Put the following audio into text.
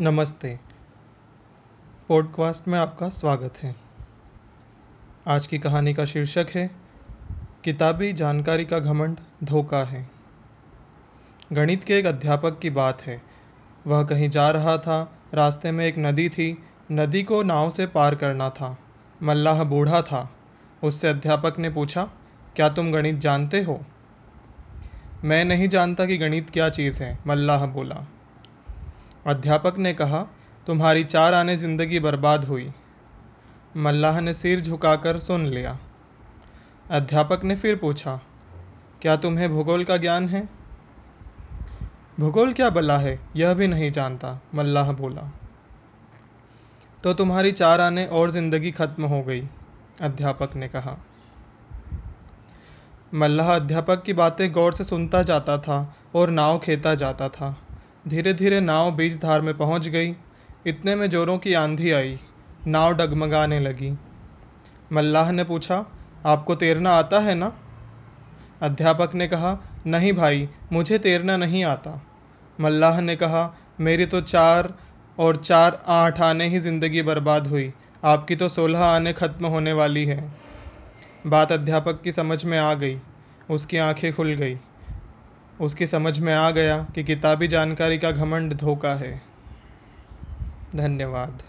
नमस्ते। पॉडकास्ट में आपका स्वागत है। आज की कहानी का शीर्षक है, किताबी जानकारी का घमंड धोखा है। गणित के एक अध्यापक की बात है। वह कहीं जा रहा था, रास्ते में एक नदी थी। नदी को नाव से पार करना था। मल्लाह बूढ़ा था। उससे अध्यापक ने पूछा, क्या तुम गणित जानते हो? मैं नहीं जानता कि गणित क्या चीज़ है, मल्लाह बोला। अध्यापक ने कहा, तुम्हारी चार आने ज़िंदगी बर्बाद हुई। मल्लाह ने सिर झुकाकर सुन लिया। अध्यापक ने फिर पूछा, क्या तुम्हें भूगोल का ज्ञान है? भूगोल क्या बला है, यह भी नहीं जानता, मल्लाह बोला। तो तुम्हारी चार आने और ज़िंदगी खत्म हो गई, अध्यापक ने कहा। मल्लाह अध्यापक की बातें गौर से सुनता जाता था और नाव खेता जाता था। धीरे धीरे नाव बीच धार में पहुँच गई। इतने में जोरों की आंधी आई। नाव डगमगाने लगी। मल्लाह ने पूछा, आपको तैरना आता है ना? अध्यापक ने कहा, नहीं भाई, मुझे तैरना नहीं आता। मल्लाह ने कहा, मेरी तो चार और चार आठ आने ही ज़िंदगी बर्बाद हुई। आपकी तो सोलह आने ख़त्म होने वाली है। बात अध्यापक की समझ में आ गई। उसकी आँखें खुल गई। उसकी समझ में आ गया कि किताबी जानकारी का घमंड धोखा है। धन्यवाद।